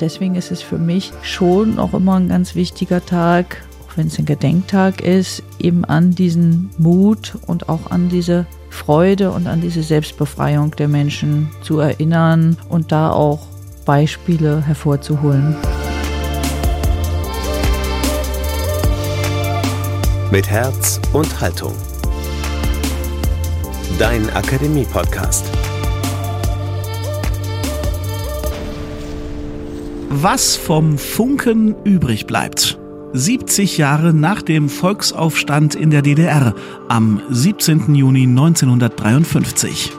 Deswegen ist es für mich schon auch immer ein ganz wichtiger Tag, auch wenn es ein Gedenktag ist, eben an diesen Mut und auch an diese Freude und an diese Selbstbefreiung der Menschen zu erinnern und da auch Beispiele hervorzuholen. Mit Herz und Haltung. Dein Akademie-Podcast. Was vom Funken übrig bleibt. 70 Jahre nach dem Volksaufstand in der DDR am 17. Juni 1953.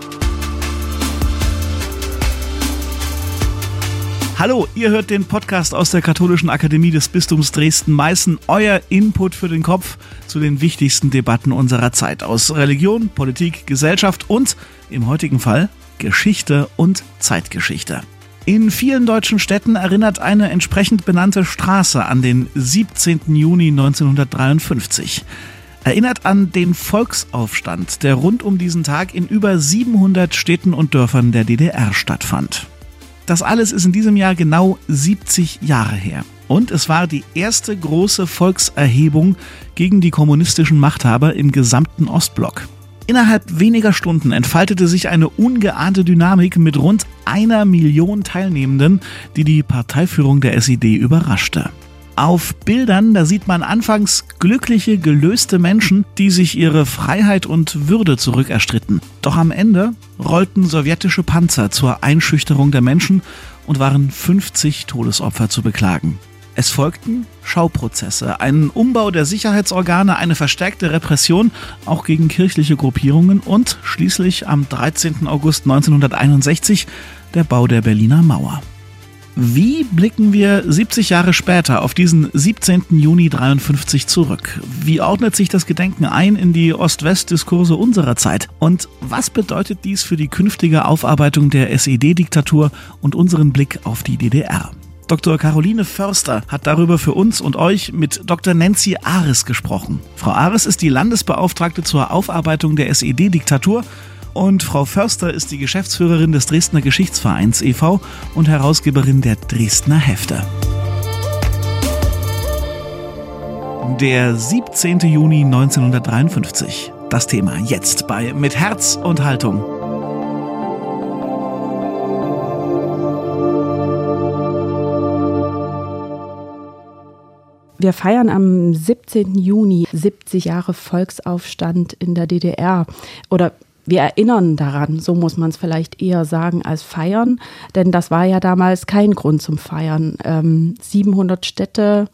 Hallo, ihr hört den Podcast aus der Katholischen Akademie des Bistums Dresden-Meißen, euer Input für den Kopf zu den wichtigsten Debatten unserer Zeit aus Religion, Politik, Gesellschaft und im heutigen Fall Geschichte und Zeitgeschichte. In vielen deutschen Städten erinnert eine entsprechend benannte Straße an den 17. Juni 1953. Erinnert an den Volksaufstand, der rund um diesen Tag in über 700 Städten und Dörfern der DDR stattfand. Das alles ist in diesem Jahr genau 70 Jahre her. Und es war die erste große Volkserhebung gegen die kommunistischen Machthaber im gesamten Ostblock. Innerhalb weniger Stunden entfaltete sich eine ungeahnte Dynamik mit rund einer Million Teilnehmenden, die die Parteiführung der SED überraschte. Auf Bildern, da sieht man anfangs glückliche, gelöste Menschen, die sich ihre Freiheit und Würde zurückerstritten. Doch am Ende rollten sowjetische Panzer zur Einschüchterung der Menschen und waren 50 Todesopfer zu beklagen. Es folgten Schauprozesse, ein Umbau der Sicherheitsorgane, eine verstärkte Repression auch gegen kirchliche Gruppierungen und schließlich am 13. August 1961 der Bau der Berliner Mauer. Wie blicken wir 70 Jahre später auf diesen 17. Juni 53 zurück? Wie ordnet sich das Gedenken ein in die Ost-West-Diskurse unserer Zeit? Und was bedeutet dies für die künftige Aufarbeitung der SED-Diktatur und unseren Blick auf die DDR? Dr. Caroline Förster hat darüber für uns und euch mit Dr. Nancy Ares gesprochen. Frau Ares ist die Landesbeauftragte zur Aufarbeitung der SED-Diktatur und Frau Förster ist die Geschäftsführerin des Dresdner Geschichtsvereins e.V. und Herausgeberin der Dresdner Hefte. Der 17. Juni 1953. Das Thema jetzt bei Mit Herz und Haltung. Wir feiern am 17. Juni 70 Jahre Volksaufstand in der DDR. Oder wir erinnern daran, so muss man es vielleicht eher sagen, als feiern. Denn das war ja damals kein Grund zum Feiern. Ähm, 700 Städte,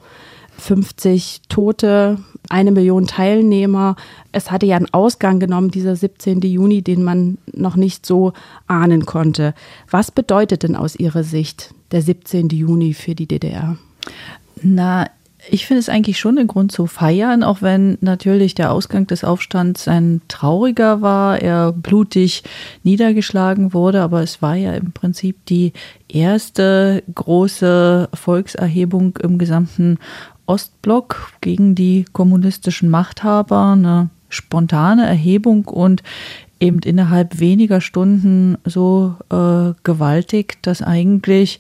50 Tote, eine Million Teilnehmer. Es hatte ja einen Ausgang genommen, dieser 17. Juni, den man noch nicht so ahnen konnte. Was bedeutet denn aus Ihrer Sicht der 17. Juni für die DDR? Na, ich finde es eigentlich schon ein Grund zu feiern, auch wenn natürlich der Ausgang des Aufstands ein trauriger war, er blutig niedergeschlagen wurde, aber es war ja im Prinzip die erste große Volkserhebung im gesamten Ostblock gegen die kommunistischen Machthaber, eine spontane Erhebung und eben innerhalb weniger Stunden so äh, gewaltig, dass eigentlich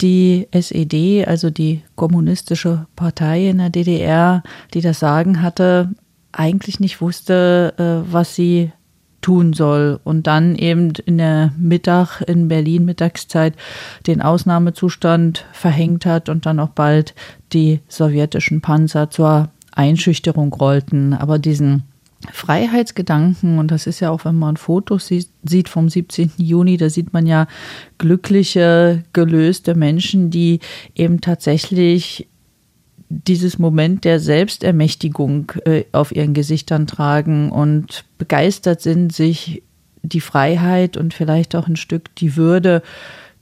die SED, also die kommunistische Partei in der DDR, die das Sagen hatte, eigentlich nicht wusste, äh, was sie tun soll und dann eben in der Mittag in Berlin Mittagszeit den Ausnahmezustand verhängt hat und dann auch bald die sowjetischen Panzer zur Einschüchterung rollten. Aber diesen Freiheitsgedanken, und das ist ja auch, wenn man Fotos sieht vom 17. Juni, da sieht man ja glückliche, gelöste Menschen, die eben tatsächlich dieses Moment der Selbstermächtigung äh, auf ihren Gesichtern tragen und begeistert sind, sich die Freiheit und vielleicht auch ein Stück die Würde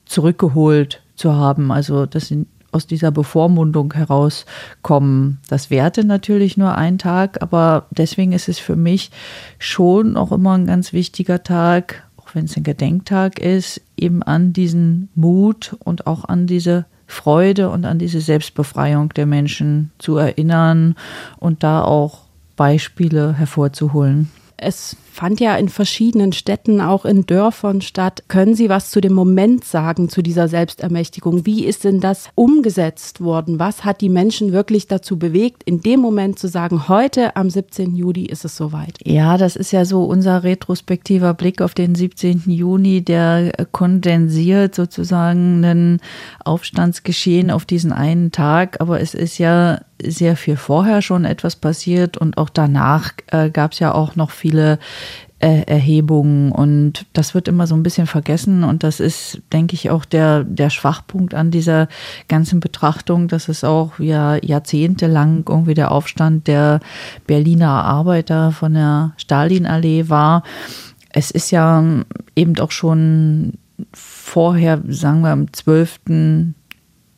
zurückgeholt zu haben. Also das sind aus dieser Bevormundung herauskommen. Das währte natürlich nur einen Tag, aber deswegen ist es für mich schon auch immer ein ganz wichtiger Tag, auch wenn es ein Gedenktag ist, eben an diesen Mut und auch an diese Freude und an diese Selbstbefreiung der Menschen zu erinnern und da auch Beispiele hervorzuholen. Es fand ja in verschiedenen Städten, auch in Dörfern statt. Können Sie was zu dem Moment sagen, zu dieser Selbstermächtigung? Wie ist denn das umgesetzt worden? Was hat die Menschen wirklich dazu bewegt, in dem Moment zu sagen, heute am 17. Juli ist es soweit? Ja, das ist ja so unser retrospektiver Blick auf den 17. Juni, der kondensiert sozusagen ein Aufstandsgeschehen auf diesen einen Tag. Aber es ist ja sehr viel vorher schon etwas passiert und auch danach äh, gab es ja auch noch viele äh, Erhebungen und das wird immer so ein bisschen vergessen und das ist, denke ich, auch der, der Schwachpunkt an dieser ganzen Betrachtung, dass es auch ja jahrzehntelang irgendwie der Aufstand der Berliner Arbeiter von der Stalinallee war. Es ist ja eben auch schon vorher, sagen wir am 12.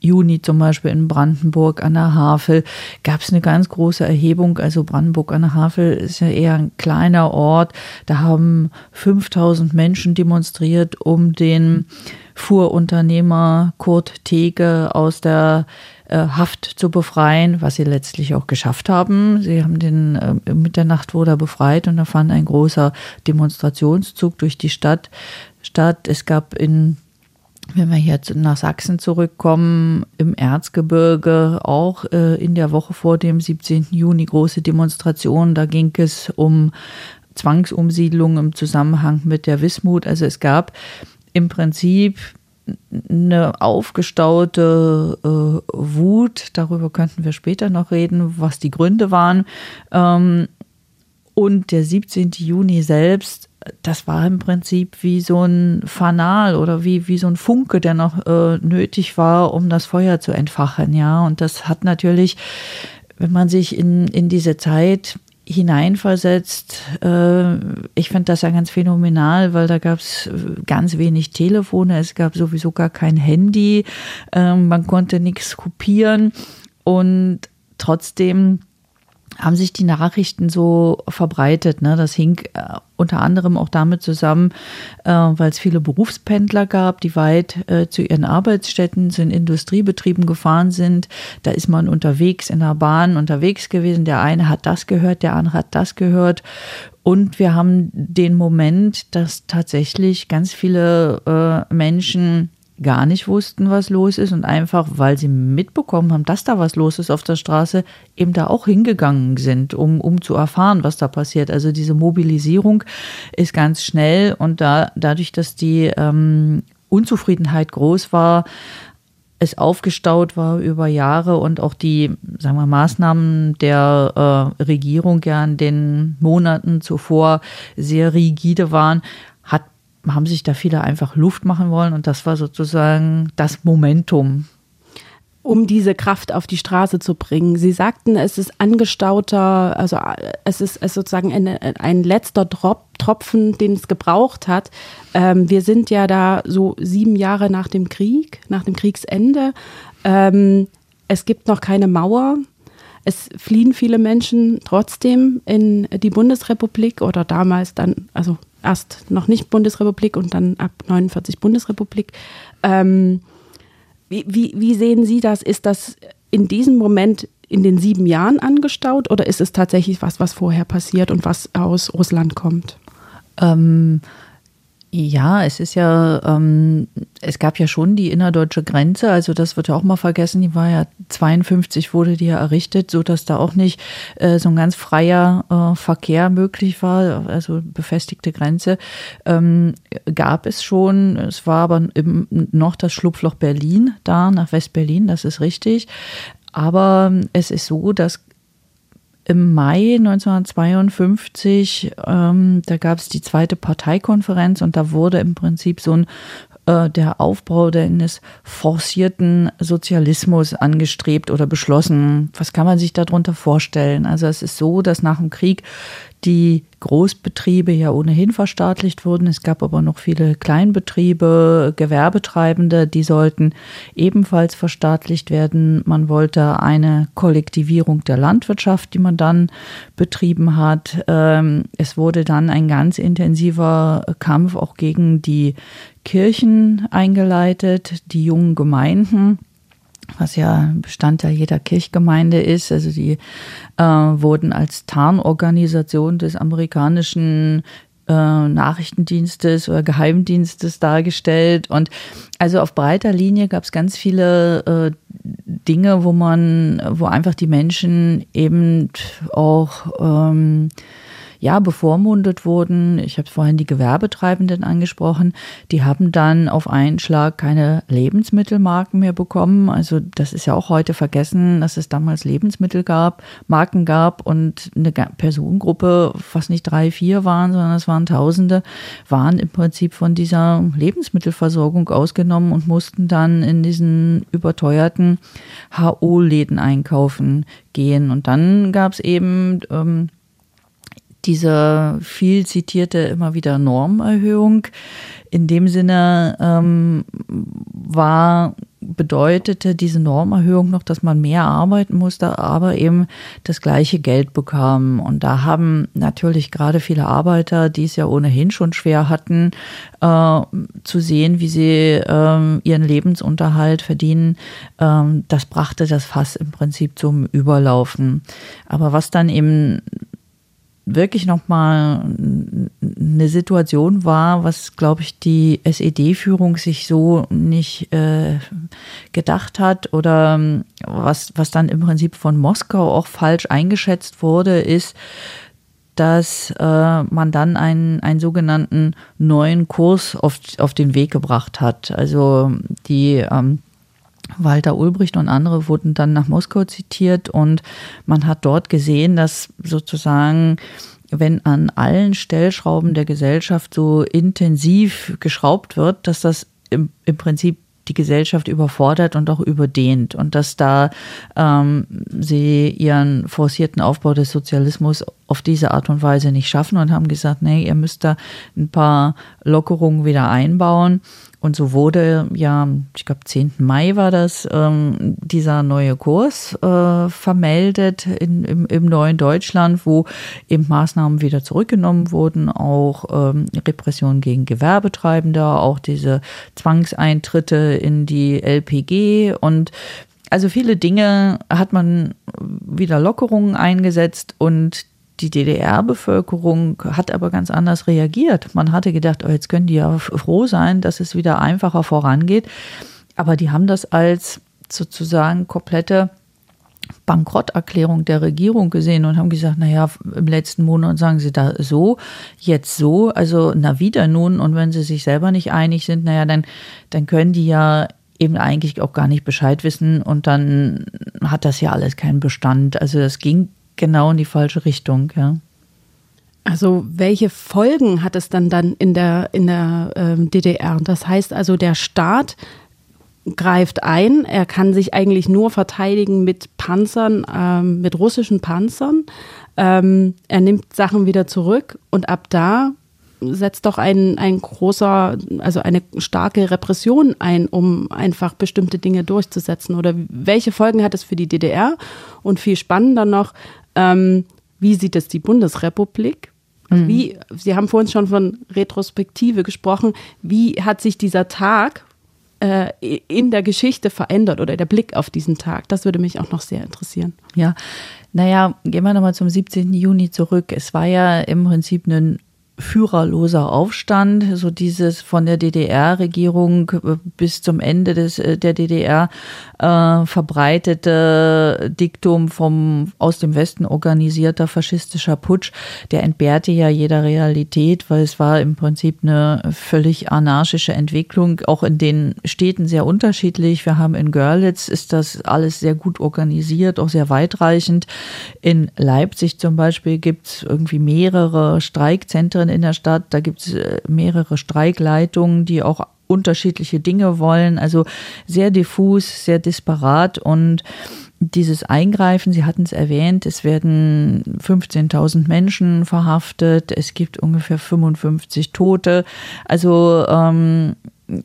Juni zum Beispiel in Brandenburg an der Havel gab es eine ganz große Erhebung. Also Brandenburg an der Havel ist ja eher ein kleiner Ort. Da haben 5000 Menschen demonstriert, um den Fuhrunternehmer Kurt Tege aus der äh, Haft zu befreien, was sie letztlich auch geschafft haben. Sie haben den äh, Mitternacht wurde er befreit und da fand ein großer Demonstrationszug durch die Stadt statt. Es gab in wenn wir jetzt nach Sachsen zurückkommen, im Erzgebirge auch äh, in der Woche vor dem 17. Juni große Demonstrationen. Da ging es um Zwangsumsiedlung im Zusammenhang mit der Wismut. Also es gab im Prinzip eine aufgestaute äh, Wut. Darüber könnten wir später noch reden, was die Gründe waren. Ähm, und der 17. Juni selbst das war im Prinzip wie so ein Fanal oder wie, wie so ein Funke, der noch äh, nötig war, um das Feuer zu entfachen, ja. Und das hat natürlich, wenn man sich in, in diese Zeit hineinversetzt, äh, ich finde das ja ganz phänomenal, weil da gab es ganz wenig Telefone, es gab sowieso gar kein Handy, äh, man konnte nichts kopieren und trotzdem haben sich die Nachrichten so verbreitet. Ne? Das hing äh, unter anderem auch damit zusammen, äh, weil es viele Berufspendler gab, die weit äh, zu ihren Arbeitsstätten, zu den Industriebetrieben gefahren sind. Da ist man unterwegs in der Bahn unterwegs gewesen. Der eine hat das gehört, der andere hat das gehört. Und wir haben den Moment, dass tatsächlich ganz viele äh, Menschen gar nicht wussten, was los ist und einfach, weil sie mitbekommen haben, dass da was los ist auf der Straße, eben da auch hingegangen sind, um, um zu erfahren, was da passiert. Also diese Mobilisierung ist ganz schnell und da, dadurch, dass die ähm, Unzufriedenheit groß war, es aufgestaut war über Jahre und auch die, sagen wir, Maßnahmen der äh, Regierung ja in den Monaten zuvor sehr rigide waren, haben sich da viele einfach Luft machen wollen und das war sozusagen das Momentum. Um diese Kraft auf die Straße zu bringen. Sie sagten, es ist angestauter, also es ist, es sozusagen ein, ein letzter Trop, Tropfen, den es gebraucht hat. Ähm, wir sind ja da so sieben Jahre nach dem Krieg, nach dem Kriegsende. Ähm, es gibt noch keine Mauer. Es fliehen viele Menschen trotzdem in die Bundesrepublik oder damals dann, also erst noch nicht Bundesrepublik und dann ab 49 Bundesrepublik. Ähm, wie, wie, wie sehen Sie das? Ist das in diesem Moment in den sieben Jahren angestaut oder ist es tatsächlich was, was vorher passiert und was aus Russland kommt? Ähm, ja, es ist ja, ähm, es gab ja schon die innerdeutsche Grenze, also das wird ja auch mal vergessen, die war ja 52 wurde die ja errichtet, so dass da auch nicht äh, so ein ganz freier äh, Verkehr möglich war, also befestigte Grenze ähm, gab es schon. Es war aber im, noch das Schlupfloch Berlin da nach West-Berlin, das ist richtig. Aber es ist so, dass im Mai 1952, ähm, da gab es die zweite Parteikonferenz und da wurde im Prinzip so ein äh, der Aufbau eines forcierten Sozialismus angestrebt oder beschlossen. Was kann man sich darunter vorstellen? Also es ist so, dass nach dem Krieg die Großbetriebe ja ohnehin verstaatlicht wurden. Es gab aber noch viele Kleinbetriebe, Gewerbetreibende, die sollten ebenfalls verstaatlicht werden. Man wollte eine Kollektivierung der Landwirtschaft, die man dann betrieben hat. Ähm, es wurde dann ein ganz intensiver Kampf auch gegen die Kirchen eingeleitet, die jungen Gemeinden was ja Bestandteil jeder Kirchgemeinde ist. Also die äh, wurden als Tarnorganisation des amerikanischen äh, Nachrichtendienstes oder Geheimdienstes dargestellt. Und also auf breiter Linie gab es ganz viele äh, Dinge, wo man, wo einfach die Menschen eben auch ähm, ja, bevormundet wurden. Ich habe vorhin die Gewerbetreibenden angesprochen. Die haben dann auf einen Schlag keine Lebensmittelmarken mehr bekommen. Also das ist ja auch heute vergessen, dass es damals Lebensmittel gab, Marken gab und eine Personengruppe, fast nicht drei, vier waren, sondern es waren Tausende, waren im Prinzip von dieser Lebensmittelversorgung ausgenommen und mussten dann in diesen überteuerten HO-Läden einkaufen gehen. Und dann gab es eben ähm, diese viel zitierte immer wieder Normerhöhung. In dem Sinne ähm, war bedeutete diese Normerhöhung noch, dass man mehr arbeiten musste, aber eben das gleiche Geld bekam. Und da haben natürlich gerade viele Arbeiter, die es ja ohnehin schon schwer hatten, äh, zu sehen, wie sie äh, ihren Lebensunterhalt verdienen, äh, das brachte das Fass im Prinzip zum Überlaufen. Aber was dann eben wirklich nochmal eine Situation war, was, glaube ich, die SED-Führung sich so nicht äh, gedacht hat oder ähm, was, was dann im Prinzip von Moskau auch falsch eingeschätzt wurde, ist, dass äh, man dann einen, einen sogenannten neuen Kurs auf, auf den Weg gebracht hat. Also die ähm, Walter Ulbricht und andere wurden dann nach Moskau zitiert und man hat dort gesehen, dass sozusagen wenn an allen Stellschrauben der Gesellschaft so intensiv geschraubt wird, dass das im, im Prinzip die Gesellschaft überfordert und auch überdehnt und dass da ähm, sie ihren forcierten Aufbau des Sozialismus auf diese Art und Weise nicht schaffen und haben gesagt, nee, ihr müsst da ein paar Lockerungen wieder einbauen. Und so wurde ja, ich glaube, 10. Mai war das, ähm, dieser neue Kurs äh, vermeldet in, im, im, neuen Deutschland, wo eben Maßnahmen wieder zurückgenommen wurden, auch ähm, Repression gegen Gewerbetreibende, auch diese Zwangseintritte in die LPG und also viele Dinge hat man wieder Lockerungen eingesetzt und die DDR-Bevölkerung hat aber ganz anders reagiert. Man hatte gedacht, oh, jetzt können die ja froh sein, dass es wieder einfacher vorangeht. Aber die haben das als sozusagen komplette Bankrotterklärung der Regierung gesehen und haben gesagt, naja, im letzten Monat sagen sie da so, jetzt so, also na wieder nun. Und wenn sie sich selber nicht einig sind, naja, dann, dann können die ja eben eigentlich auch gar nicht Bescheid wissen und dann hat das ja alles keinen Bestand. Also das ging genau in die falsche Richtung, ja. Also welche Folgen hat es dann dann in der, in der ähm, DDR? Das heißt also, der Staat greift ein, er kann sich eigentlich nur verteidigen mit Panzern, ähm, mit russischen Panzern. Ähm, er nimmt Sachen wieder zurück und ab da setzt doch ein, ein großer, also eine starke Repression ein, um einfach bestimmte Dinge durchzusetzen? Oder welche Folgen hat es für die DDR? Und viel spannender noch, ähm, wie sieht es die Bundesrepublik? Mhm. Wie, Sie haben vorhin schon von Retrospektive gesprochen. Wie hat sich dieser Tag äh, in der Geschichte verändert oder der Blick auf diesen Tag? Das würde mich auch noch sehr interessieren. Ja, naja, gehen wir nochmal zum 17. Juni zurück. Es war ja im Prinzip ein führerloser Aufstand, so dieses von der DDR-Regierung äh, bis zum Ende des, äh, der DDR äh, verbreitete Diktum vom aus dem Westen organisierter faschistischer Putsch, der entbehrte ja jeder Realität, weil es war im Prinzip eine völlig anarchische Entwicklung, auch in den Städten sehr unterschiedlich. Wir haben in Görlitz ist das alles sehr gut organisiert, auch sehr weitreichend. In Leipzig zum Beispiel gibt es irgendwie mehrere Streikzentren Zentren in der Stadt. Da gibt es äh, mehrere Streikleitungen, die auch unterschiedliche Dinge wollen. Also sehr diffus, sehr disparat und dieses Eingreifen, Sie hatten es erwähnt, es werden 15.000 Menschen verhaftet, es gibt ungefähr 55 Tote. Also ähm,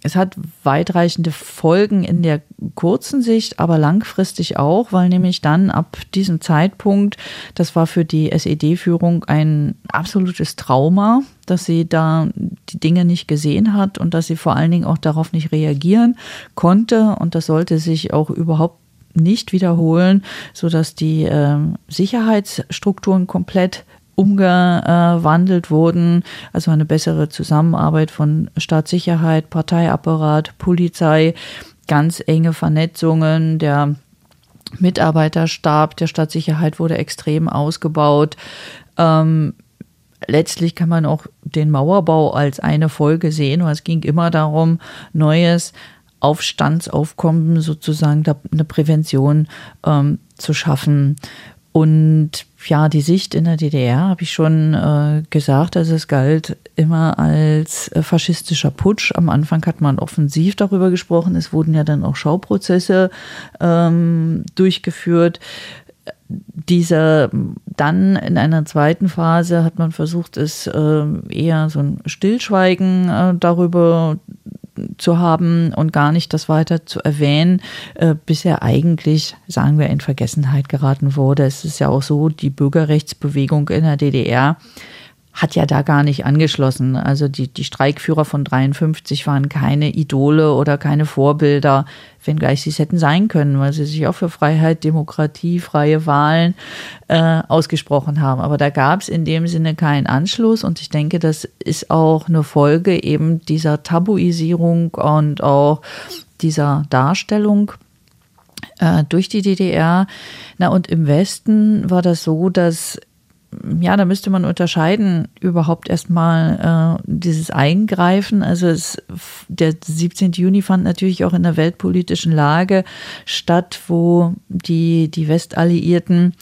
es hat weitreichende Folgen in der kurzen Sicht, aber langfristig auch, weil nämlich dann ab diesem Zeitpunkt, das war für die SED-Führung ein absolutes Trauma, dass sie da die Dinge nicht gesehen hat und dass sie vor allen Dingen auch darauf nicht reagieren konnte. Und das sollte sich auch überhaupt nicht wiederholen, sodass die äh, Sicherheitsstrukturen komplett umgewandelt wurden. Also eine bessere Zusammenarbeit von Staatssicherheit, Parteiapparat, Polizei, ganz enge Vernetzungen. Der Mitarbeiterstab der Stadtsicherheit wurde extrem ausgebaut. Ähm, letztlich kann man auch den Mauerbau als eine Folge sehen, es ging immer darum, neues Aufstandsaufkommen sozusagen eine Prävention ähm, zu schaffen. Und ja, die Sicht in der DDR habe ich schon äh, gesagt, also es galt immer als äh, faschistischer Putsch. Am Anfang hat man offensiv darüber gesprochen. Es wurden ja dann auch Schauprozesse ähm, durchgeführt. Diese dann in einer zweiten Phase hat man versucht, es äh, eher so ein Stillschweigen äh, darüber zu haben und gar nicht das weiter zu erwähnen, äh, bis er eigentlich, sagen wir, in Vergessenheit geraten wurde. Es ist ja auch so, die Bürgerrechtsbewegung in der DDR hat ja da gar nicht angeschlossen. Also die, die Streikführer von 53 waren keine Idole oder keine Vorbilder, wenngleich sie es hätten sein können, weil sie sich auch für Freiheit, Demokratie, freie Wahlen äh, ausgesprochen haben. Aber da gab es in dem Sinne keinen Anschluss und ich denke, das ist auch eine Folge eben dieser Tabuisierung und auch dieser Darstellung äh, durch die DDR. Na und im Westen war das so, dass ja, da müsste man unterscheiden, überhaupt erstmal äh, dieses Eingreifen. Also es, der 17. Juni fand natürlich auch in der weltpolitischen Lage statt, wo die, die Westalliierten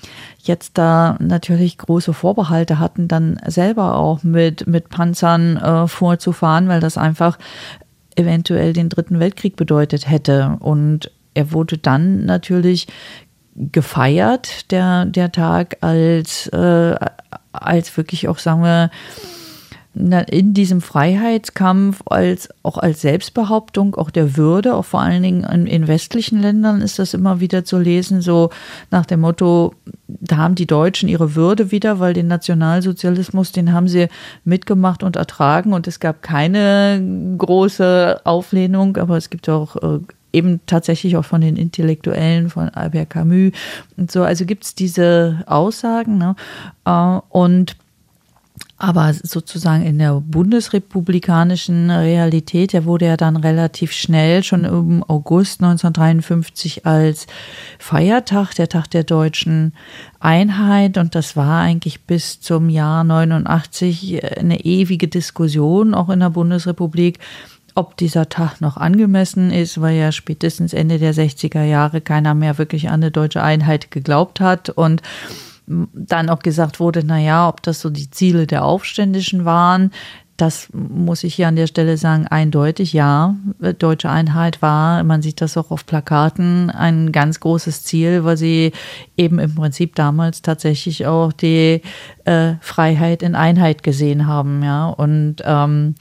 jetzt da natürlich große Vorbehalte hatten, dann selber auch mit, mit Panzern äh, vorzufahren, weil das einfach eventuell den Dritten Weltkrieg bedeutet hätte. Und er wurde dann natürlich gefeiert, der, der Tag, als, äh, als wirklich auch, sagen wir, in diesem Freiheitskampf als auch als Selbstbehauptung auch der Würde, auch vor allen Dingen in, in, westlichen Ländern ist das immer wieder zu lesen, so nach dem Motto, da haben die Deutschen ihre Würde wieder, weil den Nationalsozialismus, den haben sie mitgemacht und ertragen und es gab keine große Auflehnung, aber es gibt auch äh, eben tatsächlich auch von den Intellektuellen, von Albert Camus und so. Also gibt es diese Aussagen. Ne? Äh, und aber sozusagen in der bundesrepublikanischen Realität, der wurde ja dann relativ schnell, schon im August 1953 als Feiertag, der Tag der deutschen Einheit. Und das war eigentlich bis zum Jahr 89 eine ewige Diskussion, auch in der Bundesrepublik, ob dieser Tag noch angemessen ist, weil ja spätestens Ende der 60er Jahre keiner mehr wirklich an eine deutsche Einheit geglaubt hat und dann auch gesagt wurde, na ja, ob das so die Ziele der Aufständischen waren, das muss ich hier an der Stelle sagen, eindeutig ja. Deutsche Einheit war, man sieht das auch auf Plakaten, ein ganz großes Ziel, weil sie eben im Prinzip damals tatsächlich auch die äh, Freiheit in Einheit gesehen haben, ja. Und ähm,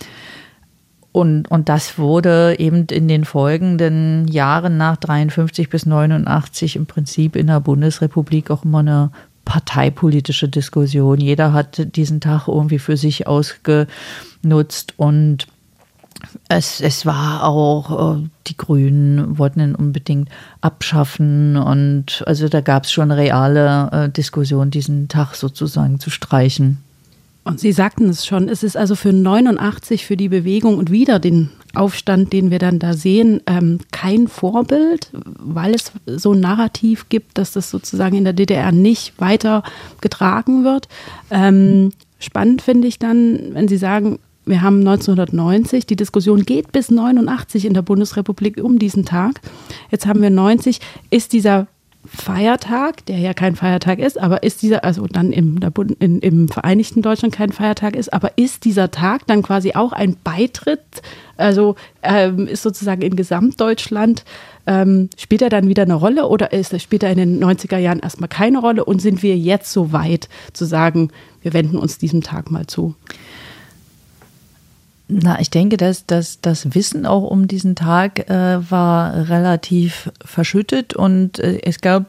und, und das wurde eben in den folgenden Jahren nach 53 bis 89 im Prinzip in der Bundesrepublik auch immer eine parteipolitische Diskussion. Jeder hat diesen Tag irgendwie für sich ausgenutzt und es, es war auch, äh, die Grünen wollten ihn unbedingt abschaffen und also da gab es schon reale äh, Diskussion, diesen Tag sozusagen zu streichen. Und Sie sagten es schon, es ist also für 89 für die Bewegung und wieder den Aufstand, den wir dann da sehen, ähm, kein Vorbild, weil es so ein Narrativ gibt, dass das sozusagen in der DDR nicht weiter getragen wird. Ähm, spannend finde ich dann, wenn Sie sagen, wir haben 1990, die Diskussion geht bis 89 in der Bundesrepublik um diesen Tag. Jetzt haben wir 90. Ist dieser Feiertag, der ja kein Feiertag ist, aber ist dieser, also dann im, in, im Vereinigten Deutschland kein Feiertag ist, aber ist dieser Tag dann quasi auch ein Beitritt, also ähm, ist sozusagen in Gesamtdeutschland, ähm, spielt er dann wieder eine Rolle oder ist, spielt er in den 90er Jahren erstmal keine Rolle und sind wir jetzt so weit zu sagen, wir wenden uns diesem Tag mal zu? Na, ich denke, dass, dass das Wissen auch um diesen Tag äh, war relativ verschüttet und äh, es gab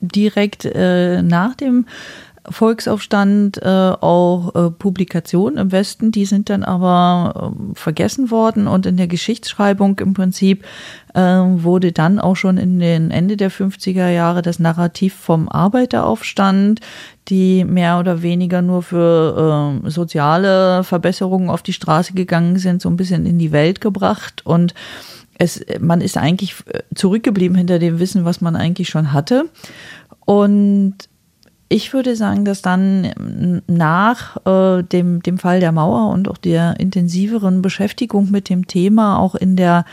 direkt äh, nach dem Volksaufstand äh, auch äh, Publikationen im Westen, die sind dann aber äh, vergessen worden und in der Geschichtsschreibung im Prinzip äh, wurde dann auch schon in den Ende der 50er Jahre das Narrativ vom Arbeiteraufstand, die mehr oder weniger nur für äh, soziale Verbesserungen auf die Straße gegangen sind, so ein bisschen in die Welt gebracht und es, man ist eigentlich zurückgeblieben hinter dem Wissen, was man eigentlich schon hatte. Und ich würde sagen, dass dann nach äh, dem, dem Fall der Mauer und auch der intensiveren Beschäftigung mit dem Thema auch in der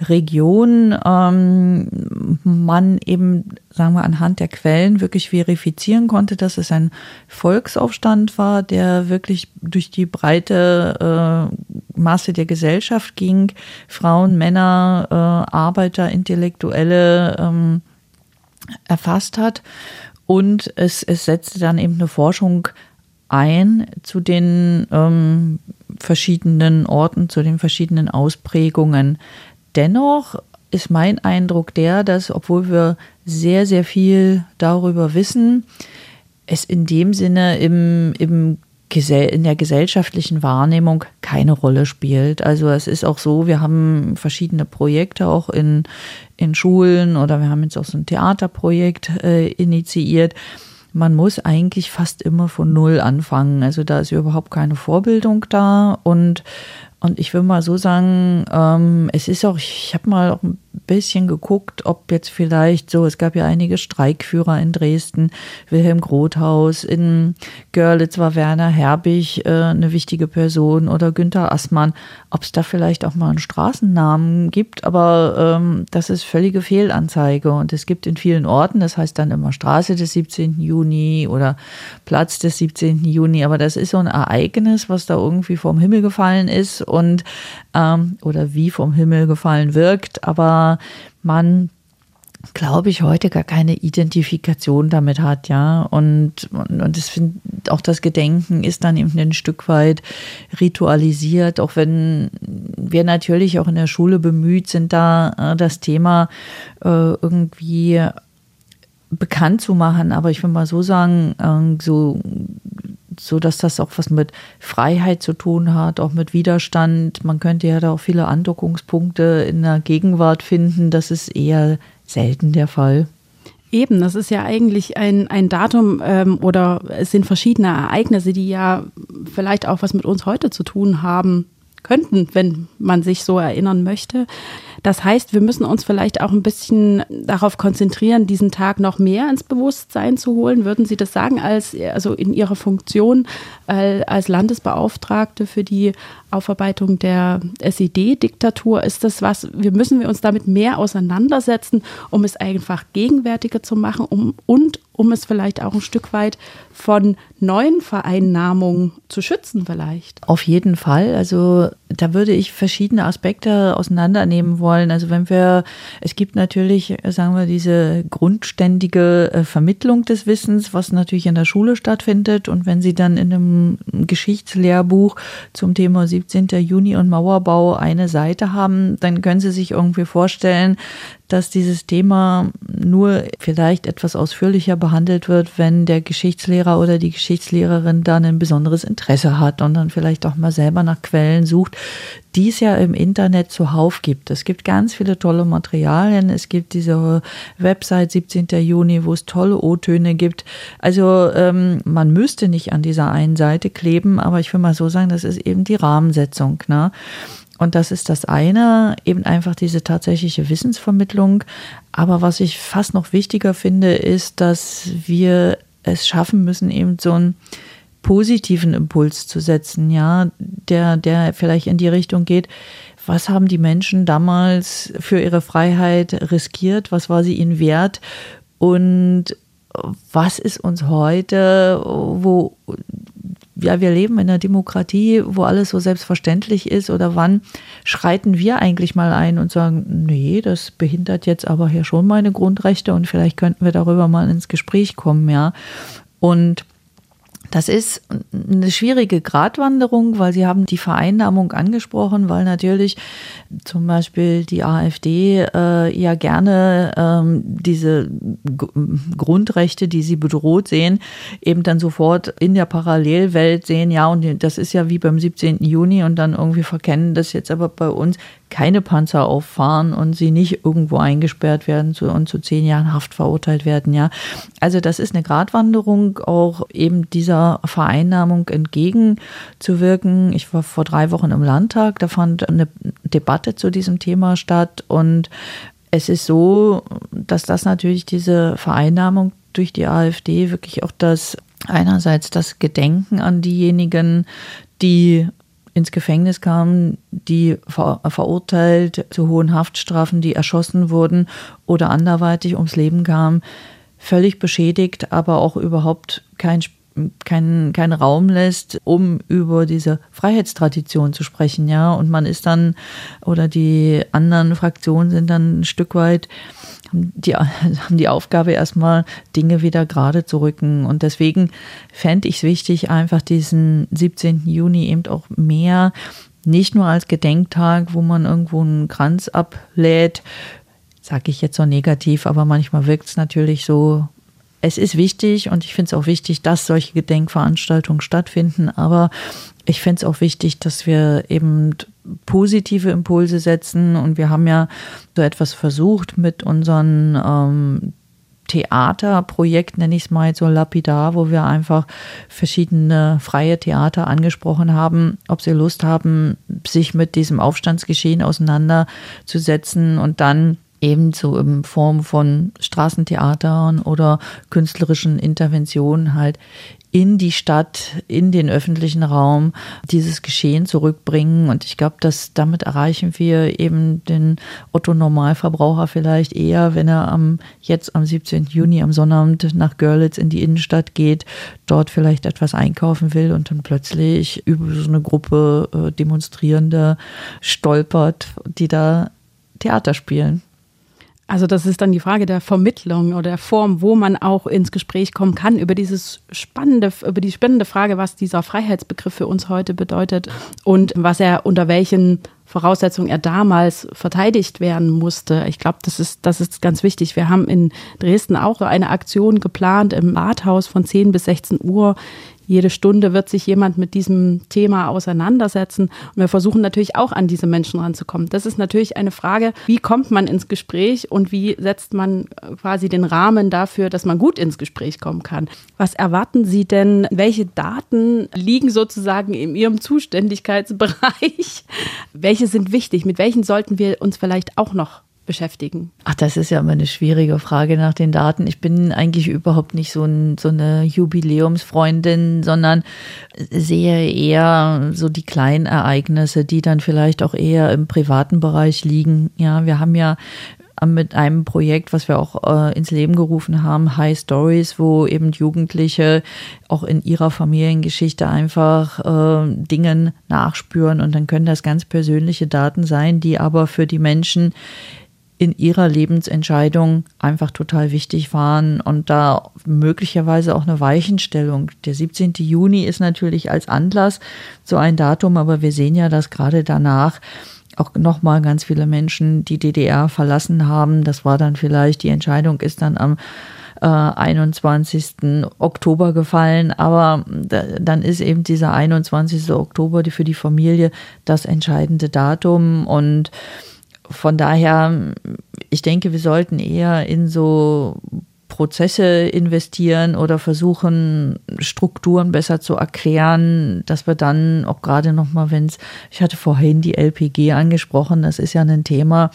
Region ähm, man eben, sagen wir, anhand der Quellen wirklich verifizieren konnte, dass es ein Volksaufstand war, der wirklich durch die breite äh, Masse der Gesellschaft ging. Frauen, Männer, äh, Arbeiter, Intellektuelle ähm, erfasst hat. Und es, es setzte dann eben eine Forschung ein zu den ähm, verschiedenen Orten, zu den verschiedenen Ausprägungen. Dennoch ist mein Eindruck der, dass obwohl wir sehr, sehr viel darüber wissen, es in dem Sinne im, im in der gesellschaftlichen Wahrnehmung keine Rolle spielt. Also es ist auch so, wir haben verschiedene Projekte auch in, in Schulen oder wir haben jetzt auch so ein Theaterprojekt äh, initiiert. Man muss eigentlich fast immer von Null anfangen. Also da ist überhaupt keine Vorbildung da und und ich will mal so sagen, ähm, es ist auch, ich habe mal auch ein bisschen geguckt, ob jetzt vielleicht so, es gab ja einige Streikführer in Dresden, Wilhelm Grothaus, in Görlitz war Werner Herbig äh, eine wichtige Person oder Günther Assmann, ob es da vielleicht auch mal einen Straßennamen gibt, aber ähm, das ist völlige Fehlanzeige und es gibt in vielen Orten, das heißt dann immer Straße des 17. Juni oder Platz des 17. Juni, aber das ist so ein Ereignis, was da irgendwie vom Himmel gefallen ist und ähm, oder wie vom Himmel gefallen wirkt, aber man glaube ich, heute gar keine Identifikation damit hat, ja. Und, und, und das find, auch das Gedenken ist dann eben ein Stück weit ritualisiert, auch wenn wir natürlich auch in der Schule bemüht sind, da äh, das Thema äh, irgendwie bekannt zu machen. Aber ich will mal so sagen, äh, so so dass das auch was mit Freiheit zu tun hat, auch mit Widerstand. Man könnte ja da auch viele Andockungspunkte in der Gegenwart finden. Das ist eher selten der Fall. Eben, das ist ja eigentlich ein, ein Datum ähm, oder es sind verschiedene Ereignisse, die ja vielleicht auch was mit uns heute zu tun haben könnten, wenn man sich so erinnern möchte. Das heißt, wir müssen uns vielleicht auch ein bisschen darauf konzentrieren, diesen Tag noch mehr ins Bewusstsein zu holen. Würden Sie das sagen, als, also in Ihrer Funktion äh, als Landesbeauftragte für die Aufarbeitung der SED-Diktatur? Ist das was, wir müssen wir uns damit mehr auseinandersetzen, um es einfach gegenwärtiger zu machen um, und um es vielleicht auch ein Stück weit von neuen Vereinnahmungen zu schützen vielleicht? Auf jeden Fall. Also da würde ich verschiedene Aspekte auseinandernehmen wollen. Also wenn wir, es gibt natürlich, sagen wir, diese grundständige äh, Vermittlung des Wissens, was natürlich in der Schule stattfindet. Und wenn Sie dann in einem Geschichtslehrbuch zum Thema 17. Juni und Mauerbau eine Seite haben, dann können Sie sich irgendwie vorstellen, dass dieses Thema nur vielleicht etwas ausführlicher behandelt wird, wenn der Geschichtslehrer oder die Geschichtslehrerin dann ein besonderes Interesse hat und dann vielleicht auch mal selber nach Quellen sucht, die es ja im Internet zuhauf gibt. Es gibt ganz viele tolle Materialien. Es gibt diese Website 17. Juni, wo es tolle O-Töne gibt. Also ähm, man müsste nicht an dieser einen Seite kleben, aber ich will mal so sagen, das ist eben die Rahmensetzung. Ne? Und das ist das eine, eben einfach diese tatsächliche Wissensvermittlung. Aber was ich fast noch wichtiger finde, ist, dass wir es schaffen müssen, eben so einen positiven Impuls zu setzen, ja, der, der vielleicht in die Richtung geht, was haben die Menschen damals für ihre Freiheit riskiert? Was war sie ihnen wert? Und was ist uns heute, wo ja, wir leben in einer Demokratie, wo alles so selbstverständlich ist oder wann schreiten wir eigentlich mal ein und sagen, nee, das behindert jetzt aber hier schon meine Grundrechte und vielleicht könnten wir darüber mal ins Gespräch kommen, ja. Und das ist eine schwierige Gratwanderung, weil Sie haben die Vereinnahmung angesprochen, weil natürlich zum Beispiel die AfD äh, ja gerne ähm, diese G Grundrechte, die sie bedroht sehen, eben dann sofort in der Parallelwelt sehen, ja, und das ist ja wie beim 17. Juni und dann irgendwie verkennen das jetzt aber bei uns keine Panzer auffahren und sie nicht irgendwo eingesperrt werden und zu zehn Jahren Haft verurteilt werden, ja. Also das ist eine Gratwanderung, auch eben dieser Vereinnahmung entgegenzuwirken. Ich war vor drei Wochen im Landtag, da fand eine Debatte zu diesem Thema statt und es ist so, dass das natürlich diese Vereinnahmung durch die AfD wirklich auch das einerseits das Gedenken an diejenigen, die ins Gefängnis kamen, die ver verurteilt zu hohen Haftstrafen, die erschossen wurden oder anderweitig ums Leben kamen, völlig beschädigt, aber auch überhaupt kein keinen kein Raum lässt, um über diese Freiheitstradition zu sprechen, ja. Und man ist dann, oder die anderen Fraktionen sind dann ein Stück weit die haben die Aufgabe, erstmal Dinge wieder gerade zu rücken. Und deswegen fände ich es wichtig, einfach diesen 17. Juni eben auch mehr, nicht nur als Gedenktag, wo man irgendwo einen Kranz ablädt, sage ich jetzt so negativ, aber manchmal wirkt es natürlich so. Es ist wichtig und ich finde es auch wichtig, dass solche Gedenkveranstaltungen stattfinden, aber ich finde es auch wichtig, dass wir eben positive Impulse setzen. Und wir haben ja so etwas versucht mit unseren ähm, Theaterprojekt, nenne ich es mal so lapidar, wo wir einfach verschiedene freie Theater angesprochen haben, ob sie Lust haben, sich mit diesem Aufstandsgeschehen auseinanderzusetzen und dann eben so in Form von Straßentheatern oder künstlerischen Interventionen halt in die Stadt, in den öffentlichen Raum dieses Geschehen zurückbringen. Und ich glaube, dass damit erreichen wir eben den Otto Normalverbraucher vielleicht eher, wenn er am jetzt am 17. Juni am Sonnabend nach Görlitz in die Innenstadt geht, dort vielleicht etwas einkaufen will und dann plötzlich über so eine Gruppe äh, Demonstrierende stolpert, die da Theater spielen. Also das ist dann die Frage der Vermittlung oder der Form, wo man auch ins Gespräch kommen kann über dieses spannende, über die spannende Frage, was dieser Freiheitsbegriff für uns heute bedeutet und was er unter welchen Voraussetzungen er damals verteidigt werden musste. Ich glaube, das ist, das ist ganz wichtig. Wir haben in Dresden auch eine Aktion geplant im Rathaus von 10 bis 16 Uhr jede Stunde wird sich jemand mit diesem Thema auseinandersetzen. Und wir versuchen natürlich auch an diese Menschen ranzukommen. Das ist natürlich eine Frage, wie kommt man ins Gespräch und wie setzt man quasi den Rahmen dafür, dass man gut ins Gespräch kommen kann. Was erwarten Sie denn? Welche Daten liegen sozusagen in Ihrem Zuständigkeitsbereich? Welche sind wichtig? Mit welchen sollten wir uns vielleicht auch noch beschäftigen? Ach, das ist ja immer eine schwierige Frage nach den Daten. Ich bin eigentlich überhaupt nicht so, ein, so eine Jubiläumsfreundin, sondern sehe eher so die kleinen Ereignisse, die dann vielleicht auch eher im privaten Bereich liegen. Ja, wir haben ja mit einem Projekt, was wir auch äh, ins Leben gerufen haben, High Stories, wo eben Jugendliche auch in ihrer Familiengeschichte einfach äh, Dingen nachspüren und dann können das ganz persönliche Daten sein, die aber für die Menschen in ihrer Lebensentscheidung einfach total wichtig waren und da möglicherweise auch eine Weichenstellung. Der 17. Juni ist natürlich als Anlass so ein Datum, aber wir sehen ja, dass gerade danach auch nochmal ganz viele Menschen die DDR verlassen haben. Das war dann vielleicht, die Entscheidung ist dann am äh, 21. Oktober gefallen, aber dann ist eben dieser 21. Oktober für die Familie das entscheidende Datum und von daher, ich denke, wir sollten eher in so Prozesse investieren oder versuchen, Strukturen besser zu erklären, dass wir dann auch gerade nochmal, wenn es, ich hatte vorhin die LPG angesprochen, das ist ja ein Thema,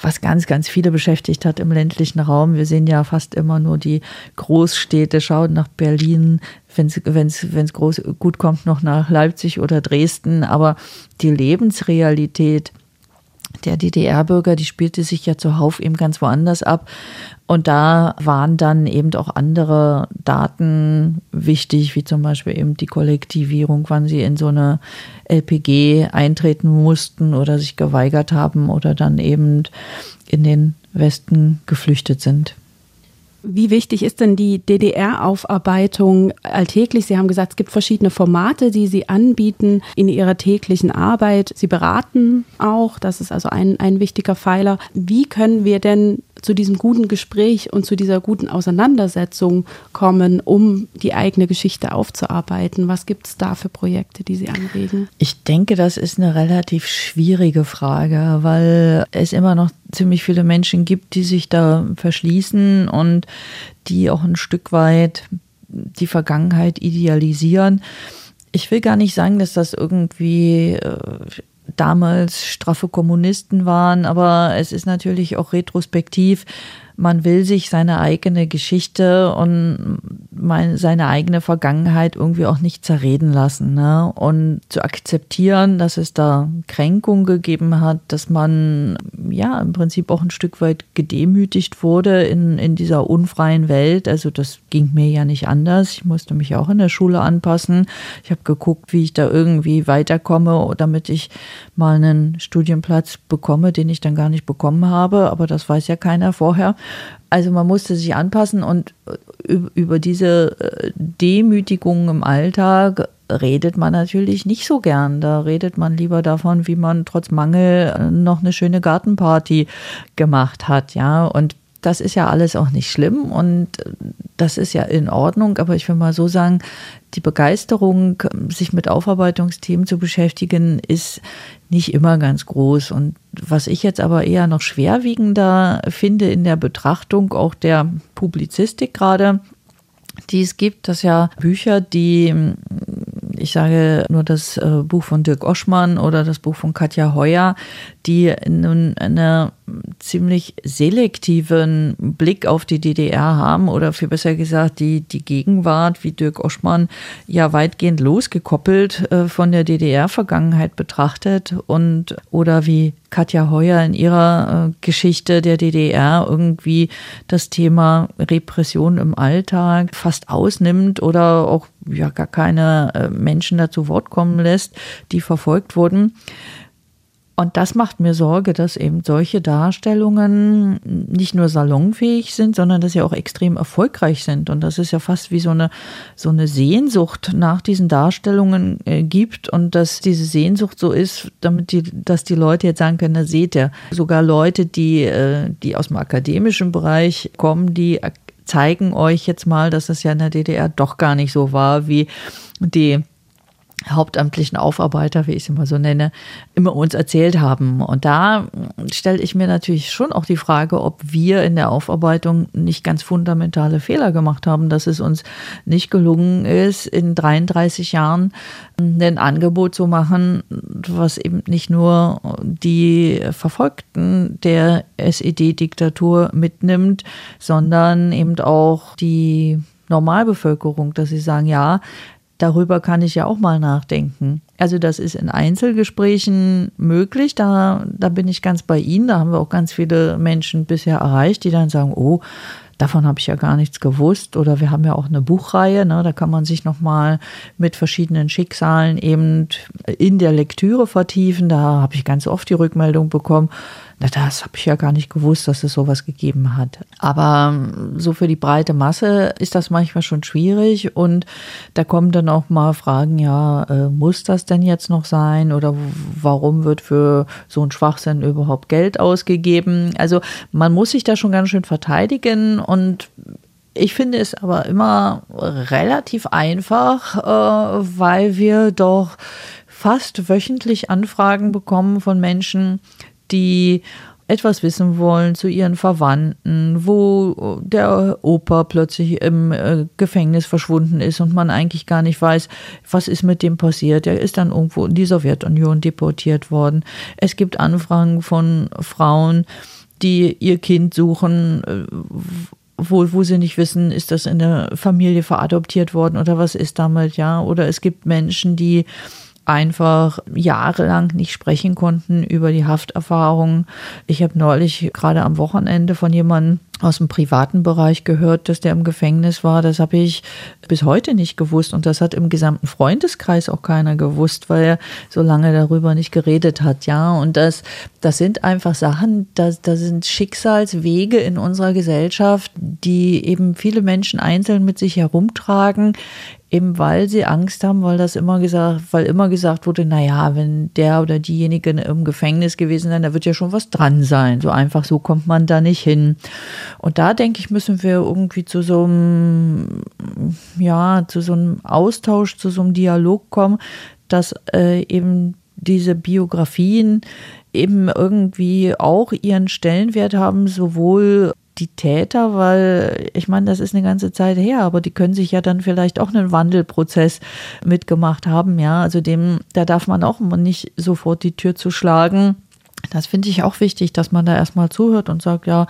was ganz, ganz viele beschäftigt hat im ländlichen Raum. Wir sehen ja fast immer nur die Großstädte, schauen nach Berlin, wenn es gut kommt, noch nach Leipzig oder Dresden, aber die Lebensrealität der DDR-Bürger, die spielte sich ja zuhauf eben ganz woanders ab. Und da waren dann eben auch andere Daten wichtig, wie zum Beispiel eben die Kollektivierung, wann sie in so eine LPG eintreten mussten oder sich geweigert haben oder dann eben in den Westen geflüchtet sind. Wie wichtig ist denn die DDR-Aufarbeitung alltäglich? Sie haben gesagt, es gibt verschiedene Formate, die Sie anbieten in Ihrer täglichen Arbeit. Sie beraten auch, das ist also ein, ein wichtiger Pfeiler. Wie können wir denn zu diesem guten Gespräch und zu dieser guten Auseinandersetzung kommen, um die eigene Geschichte aufzuarbeiten? Was gibt es da für Projekte, die Sie anregen? Ich denke, das ist eine relativ schwierige Frage, weil es immer noch ziemlich viele Menschen gibt, die sich da verschließen und die auch ein Stück weit die Vergangenheit idealisieren. Ich will gar nicht sagen, dass das irgendwie äh, damals straffe Kommunisten waren, aber es ist natürlich auch retrospektiv man will sich seine eigene Geschichte und meine, seine eigene Vergangenheit irgendwie auch nicht zerreden lassen. Ne? Und zu akzeptieren, dass es da Kränkung gegeben hat, dass man ja im Prinzip auch ein Stück weit gedemütigt wurde in, in dieser unfreien Welt. Also das ging mir ja nicht anders. Ich musste mich auch in der Schule anpassen. Ich habe geguckt, wie ich da irgendwie weiterkomme, damit ich mal einen Studienplatz bekomme, den ich dann gar nicht bekommen habe. Aber das weiß ja keiner vorher. Also man musste sich anpassen und äh, über diese äh, Demütigung im Alltag redet man natürlich nicht so gern. Da redet man lieber davon, wie man trotz Mangel äh, noch eine schöne Gartenparty gemacht hat, ja. Und das ist ja alles auch nicht schlimm und das ist ja in Ordnung, aber ich will mal so sagen, die Begeisterung, sich mit Aufarbeitungsthemen zu beschäftigen, ist nicht immer ganz groß. Und was ich jetzt aber eher noch schwerwiegender finde in der Betrachtung auch der Publizistik gerade, die es gibt, dass ja Bücher, die ich sage nur das äh, Buch von Dirk Oschmann oder das Buch von Katja Heuer, die nun eine ziemlich selektiven Blick auf die DDR haben oder viel besser gesagt die, die Gegenwart, wie Dirk Oschmann ja weitgehend losgekoppelt äh, von der DDR-Vergangenheit betrachtet und oder wie Katja Heuer in ihrer äh, Geschichte der DDR irgendwie das Thema Repression im Alltag fast ausnimmt oder auch ja gar keine äh, Menschen dazu Wort kommen lässt, die verfolgt wurden. Und das macht mir Sorge, dass eben solche Darstellungen nicht nur salonfähig sind, sondern dass sie auch extrem erfolgreich sind. Und das ist ja fast wie so eine, so eine Sehnsucht nach diesen Darstellungen äh, gibt und dass diese Sehnsucht so ist, damit die, dass die Leute jetzt sagen können, na seht ihr, sogar Leute, die, äh, die aus dem akademischen Bereich kommen, die zeigen euch jetzt mal, dass es ja in der DDR doch gar nicht so war, wie die hauptamtlichen Aufarbeiter, wie ich sie mal so nenne, immer uns erzählt haben. Und da stelle ich mir natürlich schon auch die Frage, ob wir in der Aufarbeitung nicht ganz fundamentale Fehler gemacht haben, dass es uns nicht gelungen ist, in 33 Jahren ein Angebot zu machen, was eben nicht nur die Verfolgten der SED-Diktatur mitnimmt, sondern eben auch die Normalbevölkerung, dass sie sagen, ja, darüber kann ich ja auch mal nachdenken. Also das ist in Einzelgesprächen möglich, da, da bin ich ganz bei Ihnen, da haben wir auch ganz viele Menschen bisher erreicht, die dann sagen, oh, davon habe ich ja gar nichts gewusst. Oder wir haben ja auch eine Buchreihe, ne, da kann man sich nochmal mit verschiedenen Schicksalen eben in der Lektüre vertiefen. Da habe ich ganz oft die Rückmeldung bekommen, na, das habe ich ja gar nicht gewusst, dass es sowas gegeben hat. Aber ähm, so für die breite Masse ist das manchmal schon schwierig und da kommen dann auch mal Fragen, ja, äh, muss das denn jetzt noch sein oder warum wird für so einen Schwachsinn überhaupt Geld ausgegeben? Also man muss sich da schon ganz schön verteidigen und ich finde es aber immer relativ einfach, äh, weil wir doch fast wöchentlich Anfragen bekommen von Menschen, die etwas wissen wollen zu ihren Verwandten, wo der Opa plötzlich im äh, Gefängnis verschwunden ist und man eigentlich gar nicht weiß, was ist mit dem passiert. Er ist dann irgendwo in die Sowjetunion deportiert worden. Es gibt Anfragen von Frauen, die ihr Kind suchen, äh, wo, wo sie nicht wissen, ist das in der Familie veradoptiert worden oder was ist damit, ja. Oder es gibt Menschen, die einfach jahrelang nicht sprechen konnten über die Hafterfahrungen. Ich habe neulich gerade am Wochenende von jemandem aus dem privaten Bereich gehört, dass der im Gefängnis war. Das habe ich bis heute nicht gewusst und das hat im gesamten Freundeskreis auch keiner gewusst, weil er so lange darüber nicht geredet hat. Ja, und das, das sind einfach Sachen, das, das sind Schicksalswege in unserer Gesellschaft, die eben viele Menschen einzeln mit sich herumtragen, eben weil sie Angst haben, weil das immer gesagt, weil immer gesagt wurde, na ja, wenn der oder diejenige im Gefängnis gewesen sein, da wird ja schon was dran sein. So einfach so kommt man da nicht hin. Und da denke ich, müssen wir irgendwie zu so einem, ja, zu so einem Austausch, zu so einem Dialog kommen, dass äh, eben diese Biografien eben irgendwie auch ihren Stellenwert haben, sowohl die Täter, weil ich meine, das ist eine ganze Zeit her, aber die können sich ja dann vielleicht auch einen Wandelprozess mitgemacht haben, ja. Also dem, da darf man auch nicht sofort die Tür zu schlagen. Das finde ich auch wichtig, dass man da erstmal zuhört und sagt, ja,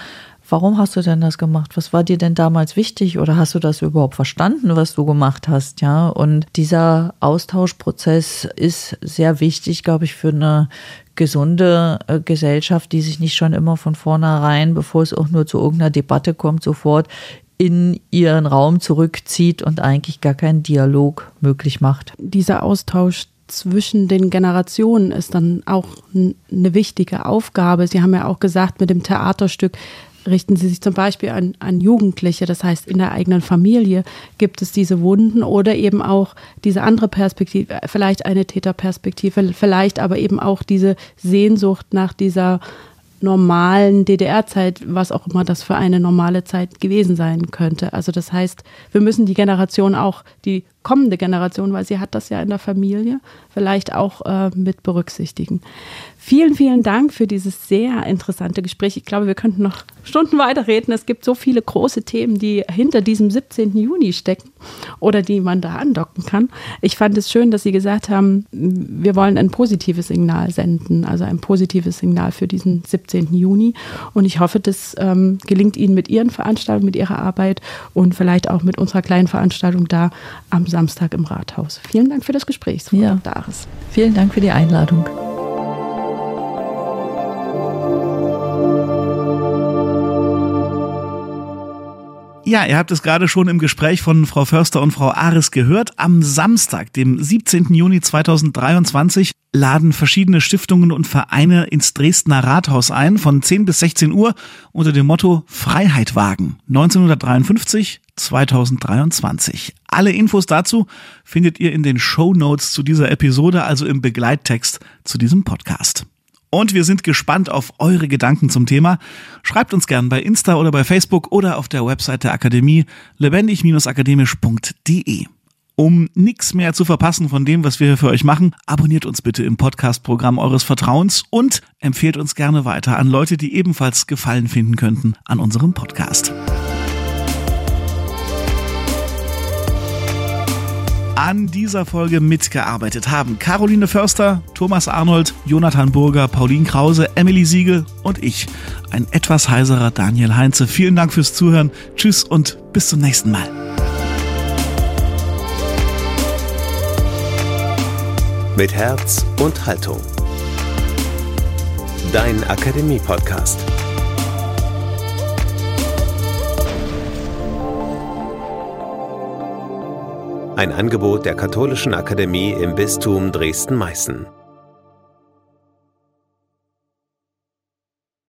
warum hast du denn das gemacht? Was war dir denn damals wichtig oder hast du das überhaupt verstanden, was du gemacht hast? Ja, und dieser Austauschprozess ist sehr wichtig, glaube ich, für eine gesunde äh, Gesellschaft, die sich nicht schon immer von vornherein, bevor es auch nur zu irgendeiner Debatte kommt, sofort in ihren Raum zurückzieht und eigentlich gar keinen Dialog möglich macht. Dieser Austausch zwischen den Generationen ist dann auch eine wichtige Aufgabe. Sie haben ja auch gesagt, mit dem Theaterstück richten Sie sich zum Beispiel an, an Jugendliche, das heißt in der eigenen Familie gibt es diese Wunden oder eben auch diese andere Perspektive, vielleicht eine Täterperspektive, vielleicht aber eben auch diese Sehnsucht nach dieser normalen DDR-Zeit, was auch immer das für eine normale Zeit gewesen sein könnte. Also das heißt, wir müssen die Generation auch, die kommende Generation, weil sie hat das ja in der Familie, vielleicht auch äh, mit berücksichtigen. Vielen, vielen Dank für dieses sehr interessante Gespräch. Ich glaube, wir könnten noch Stunden weiterreden. Es gibt so viele große Themen, die hinter diesem 17. Juni stecken oder die man da andocken kann. Ich fand es schön, dass Sie gesagt haben, wir wollen ein positives Signal senden, also ein positives Signal für diesen 17. Juni. Und ich hoffe, das ähm, gelingt Ihnen mit Ihren Veranstaltungen, mit Ihrer Arbeit und vielleicht auch mit unserer kleinen Veranstaltung da am Samstag im Rathaus. Vielen Dank für das Gespräch, Frau ja. Dares. Vielen Dank für die Einladung. Ja, ihr habt es gerade schon im Gespräch von Frau Förster und Frau Ares gehört. Am Samstag, dem 17. Juni 2023, laden verschiedene Stiftungen und Vereine ins Dresdner Rathaus ein von 10 bis 16 Uhr unter dem Motto Freiheit wagen 1953 2023. Alle Infos dazu findet ihr in den Show Notes zu dieser Episode, also im Begleittext zu diesem Podcast. Und wir sind gespannt auf eure Gedanken zum Thema. Schreibt uns gern bei Insta oder bei Facebook oder auf der Website der Akademie lebendig-akademisch.de. Um nichts mehr zu verpassen von dem, was wir hier für euch machen, abonniert uns bitte im Podcast-Programm eures Vertrauens und empfehlt uns gerne weiter an Leute, die ebenfalls Gefallen finden könnten an unserem Podcast. An dieser Folge mitgearbeitet haben Caroline Förster, Thomas Arnold, Jonathan Burger, Pauline Krause, Emily Siegel und ich, ein etwas heiserer Daniel Heinze. Vielen Dank fürs Zuhören. Tschüss und bis zum nächsten Mal. Mit Herz und Haltung. Dein Akademie-Podcast. Ein Angebot der Katholischen Akademie im Bistum Dresden-Meißen.